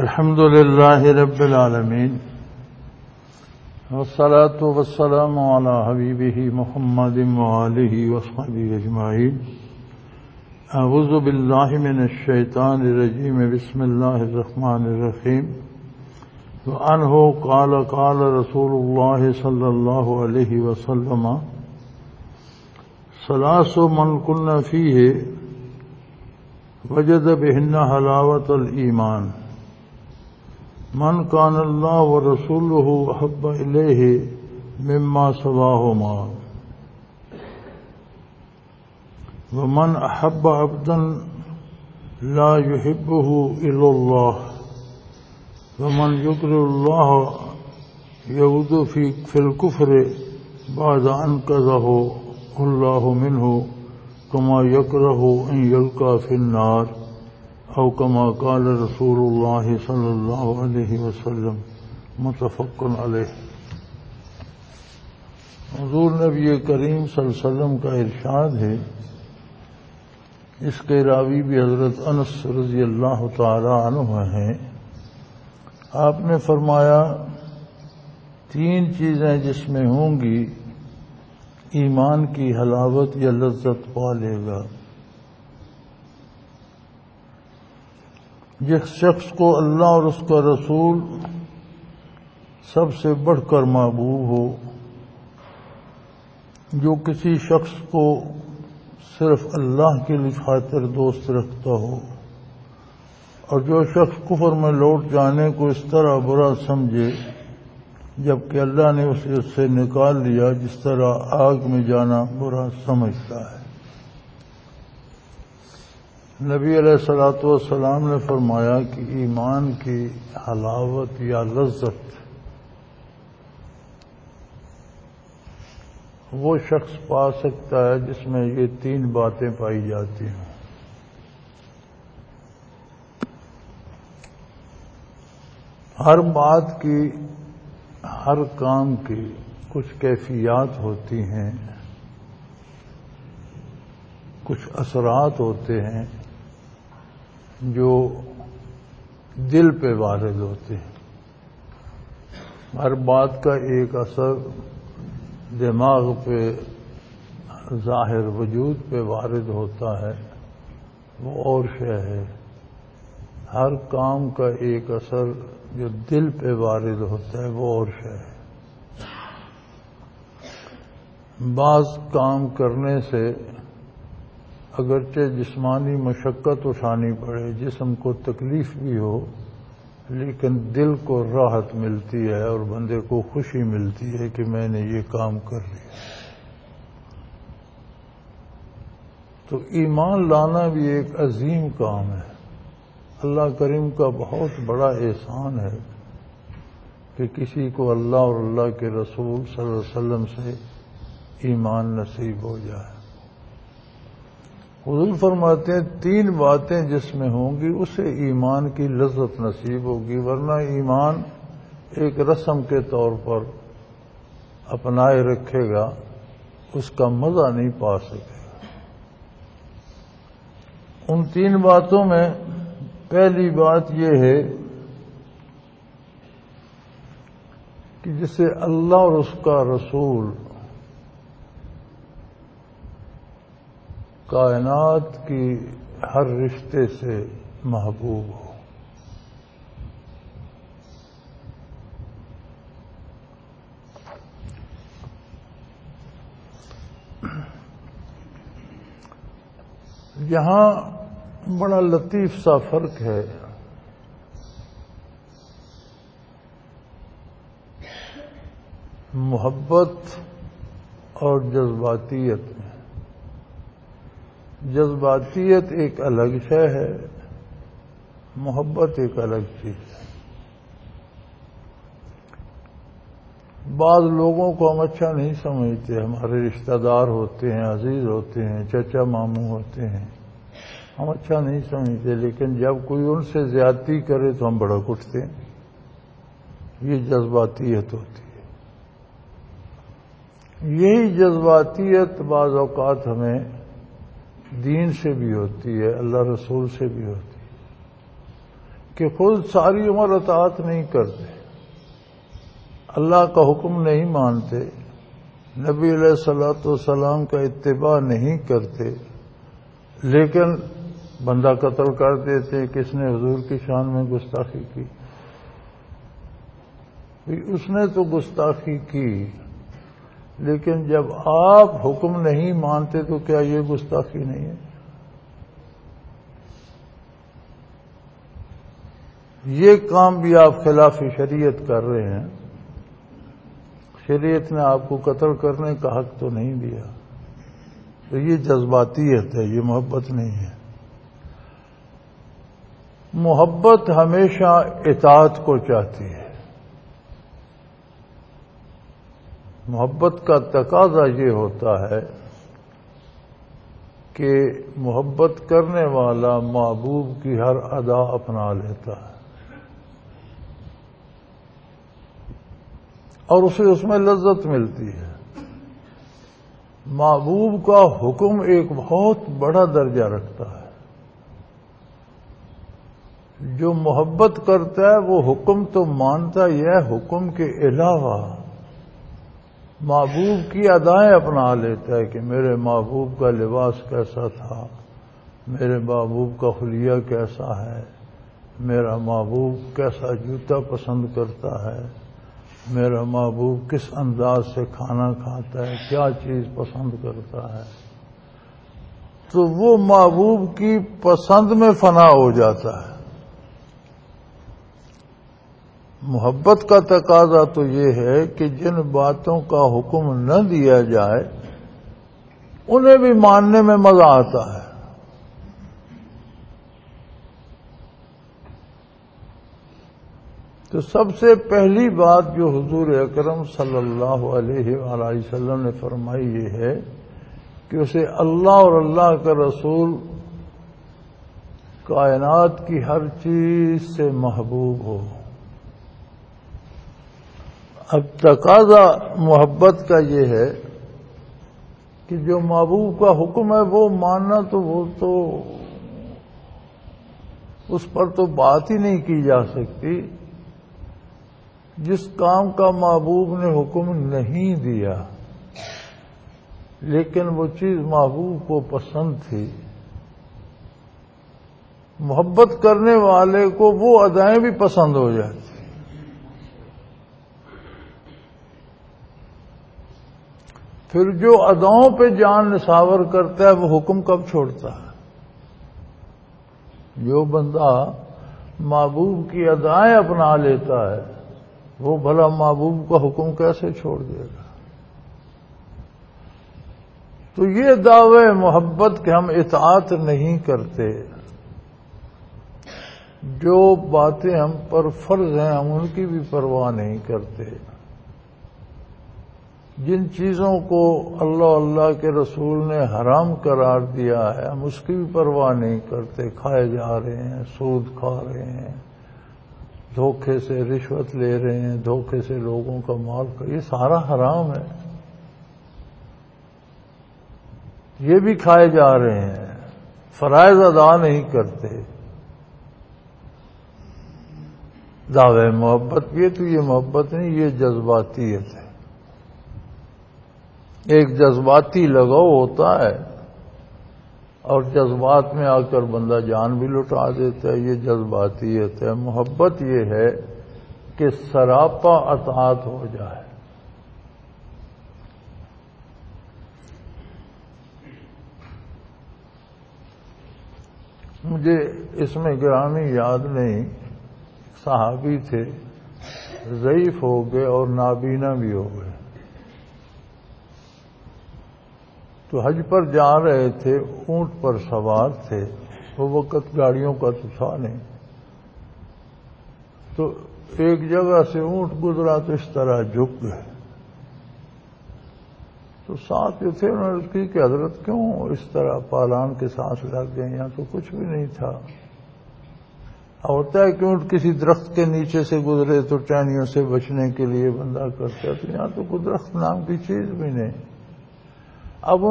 الحمد لله رب العالمين والصلاة والسلام على حبيبه محمد وآله وصحبه أجمعين أعوذ بالله من الشيطان الرجيم بسم الله الرحمن الرحيم وعنه قال قال رسول الله صلى الله عليه وسلم ثلاث من كن فيه وجد بهن حلاوة الإيمان من كان الله ورسوله أحب إليه مما سواهما ومن أحب عبدا لا يحبه إلا الله ومن يكره الله يعود في, في الكفر بعد أن كذه الله منه كما يكره أن يلقى في النار. أو كما قال رسول الله صلى الله عليه وسلم متفق عليه. حضور نبی کریم صلی اللہ علیہ وسلم کا ارشاد ہے، اس کے راوی بھی حضرت انس رضی اللہ تعالی عنہ ہیں۔ آپ نے فرمایا، تین چیزیں جس میں ہوں گی، ایمان کی حلاوت یا لذت پا لے گا۔ جس شخص کو اللہ اور اس کا رسول سب سے بڑھ کر محبوب ہو، جو کسی شخص کو صرف اللہ کے لیے خاطر دوست رکھتا ہو، اور جو شخص کفر میں لوٹ جانے کو اس طرح برا سمجھے جبکہ اللہ نے اسے اس سے نکال لیا جس طرح آگ میں جانا برا سمجھتا ہے۔ نبی علیہ السلاۃ والسلام نے فرمایا کہ ایمان کی حلاوت یا لذت وہ شخص پا سکتا ہے جس میں یہ تین باتیں پائی جاتی ہیں ہر بات کی، ہر کام کی کچھ کیفیات ہوتی ہیں، کچھ اثرات ہوتے ہیں۔ جو دل پہ وارد ہوتے ہیں۔ ہر بات کا ایک اثر دماغ پہ، ظاہر وجود پہ وارد ہوتا ہے۔ وہ اور شے ہے۔ ہر کام کا ایک اثر جو دل پہ وارد ہوتا ہے، وہ اور شے ہے۔ بعض کام کرنے سے اگرچہ جسمانی مشقت اٹھانی پڑے، جسم کو تکلیف بھی ہو، لیکن دل کو راحت ملتی ہے اور بندے کو خوشی ملتی ہے کہ میں نے یہ کام کر لیا۔ تو ایمان لانا بھی ایک عظیم کام ہے۔ اللہ کریم کا بہت بڑا احسان ہے کہ کسی کو اللہ اور اللہ کے رسول صلی اللہ علیہ وسلم سے ایمان نصیب ہو جائے۔ حضور فرماتے ہیں، تین باتیں جس میں ہوں گی، اسے ایمان کی لذت نصیب ہوگی، ورنہ ایمان ایک رسم کے طور پر اپنائے رکھے گا، اس کا مزہ نہیں پا سکے گا۔ ان تین باتوں میں پہلی بات یہ ہے کہ جسے اللہ اور اس کا رسول کائنات کی ہر رشتے سے محبوب ہو۔ یہاں بڑا لطیف سا فرق ہے۔ محبت اور جذباتیت میں۔ جذباتیت ایک الگ شے ہے، محبت ایک الگ چیز ہے۔ بعض لوگوں کو ہم اچھا نہیں سمجھتے، ہمارے رشتہ دار ہوتے ہیں، عزیز ہوتے ہیں، چچا ماموں ہوتے ہیں۔ ہم اچھا نہیں سمجھتے، لیکن جب کوئی ان سے زیادتی کرے تو ہم بڑا اٹھتے ہیں۔ یہ جذباتیت ہوتی ہے۔ یہی جذباتیت بعض اوقات ہمیں دین سے بھی ہوتی ہے، اللہ رسول سے بھی ہوتی ہے کہ خود ساری عمر اطاعت نہیں کرتے۔ اللہ کا حکم نہیں مانتے، نبی علیہ السلاۃ والسلام کا اتباع نہیں کرتے، لیکن بندہ قتل کر دیتے، کس نے حضور کی شان میں گستاخی کی۔ اس نے تو گستاخی کی۔ لیکن جب آپ حکم نہیں مانتے تو کیا یہ گستاخی نہیں ہے؟ یہ کام بھی آپ خلاف شریعت کر رہے ہیں۔ شریعت نے آپ کو قتل کرنے کا حق تو نہیں دیا۔ تو یہ جذباتیت ہے، یہ محبت نہیں ہے۔ محبت ہمیشہ اطاعت کو چاہتی ہے۔ محبت کا تقاضا یہ ہوتا ہے کہ محبت کرنے والا محبوب کی ہر ادا اپنا لیتا ہے اور اسے اس میں لذت ملتی ہے محبوب کا حکم ایک بہت بڑا درجہ رکھتا ہے جو محبت کرتا ہے وہ حکم تو مانتا یہ حکم کے علاوہ محبوب کی ادائیں اپنا لیتا ہے کہ میرے محبوب کا لباس کیسا تھا، میرے محبوب کا خلیہ کیسا ہے، میرا محبوب کیسا جوتا پسند کرتا ہے، میرا محبوب کس انداز سے کھانا کھاتا ہے، کیا چیز پسند کرتا ہے۔ تو وہ محبوب کی پسند میں فنا ہو جاتا ہے۔ محبت کا تقاضا تو یہ ہے کہ جن باتوں کا حکم نہ دیا جائے، انہیں بھی ماننے میں مزہ آتا ہے۔ تو سب سے پہلی بات جو حضور اکرم صلی اللہ علیہ وآلہ وسلم نے فرمائی یہ ہے کہ اسے اللہ اور اللہ کا رسول کائنات کی ہر چیز سے محبوب ہو۔ اب تقاضا محبت کا یہ ہے کہ جو محبوب کا حکم ہے وہ ماننا تو وہ تو اس پر تو بات ہی نہیں کی جا سکتی۔ جس کام کا محبوب نے حکم نہیں دیا، لیکن وہ چیز محبوب کو پسند تھی۔ محبت کرنے والے کو وہ ادائیں بھی پسند ہو جاتی۔ پھر جو اداؤں پہ جان نصاور کرتا ہے، وہ حکم کب چھوڑتا ہے؟ جو بندہ محبوب کی ادائیں اپنا لیتا ہے، وہ بھلا محبوب کا حکم کیسے چھوڑ دے گا؟ تو یہ دعوے محبت کے ہم اطاعت نہیں کرتے۔ جو باتیں ہم پر فرض ہیں، ہم ان کی بھی پرواہ نہیں کرتے۔ جن چیزوں کو اللہ اللہ کے رسول نے حرام قرار دیا ہے، ہم اس کی بھی پرواہ نہیں کرتے۔ کھائے جا رہے ہیں، سود کھا رہے ہیں، دھوکے سے رشوت لے رہے ہیں، دھوکے سے لوگوں کا مال کا یہ سارا حرام ہے۔ یہ بھی کھائے جا رہے ہیں۔ فرائض ادا نہیں کرتے۔ دعوے محبت بھی ہے تو یہ محبت نہیں، یہ جذباتیت ہے۔ ایک جذباتی لگاؤ ہوتا ہے اور جذبات میں آ کر بندہ جان بھی لٹا دیتا ہے، یہ جذباتیت ہے۔ محبت یہ ہے کہ سراپا اطاعت ہو جائے۔ مجھے اس میں گرامی یاد نہیں، صحابی تھے، ضعیف ہو گئے اور نابینا بھی ہو گئے۔ تو حج پر جا رہے تھے، اونٹ پر سوار تھے۔ وہ وقت گاڑیوں کا تو تھا نہیں۔ تو ایک جگہ سے اونٹ گزرا تو اس طرح جھک گئے۔ تو ساتھ جو تھے، انہوں نے کی کہ حضرت کیوں اس طرح پالان کے سانس لگ گئے؟ یہاں تو کچھ بھی نہیں تھا۔ ہوتا ہے کہ اونٹ کسی درخت کے نیچے سے گزرے تو ٹہنیوں سے بچنے کے لیے بندہ کرتا ہے۔ تو یہاں تو کوئی درخت نام کی چیز بھی نہیں۔ اب ان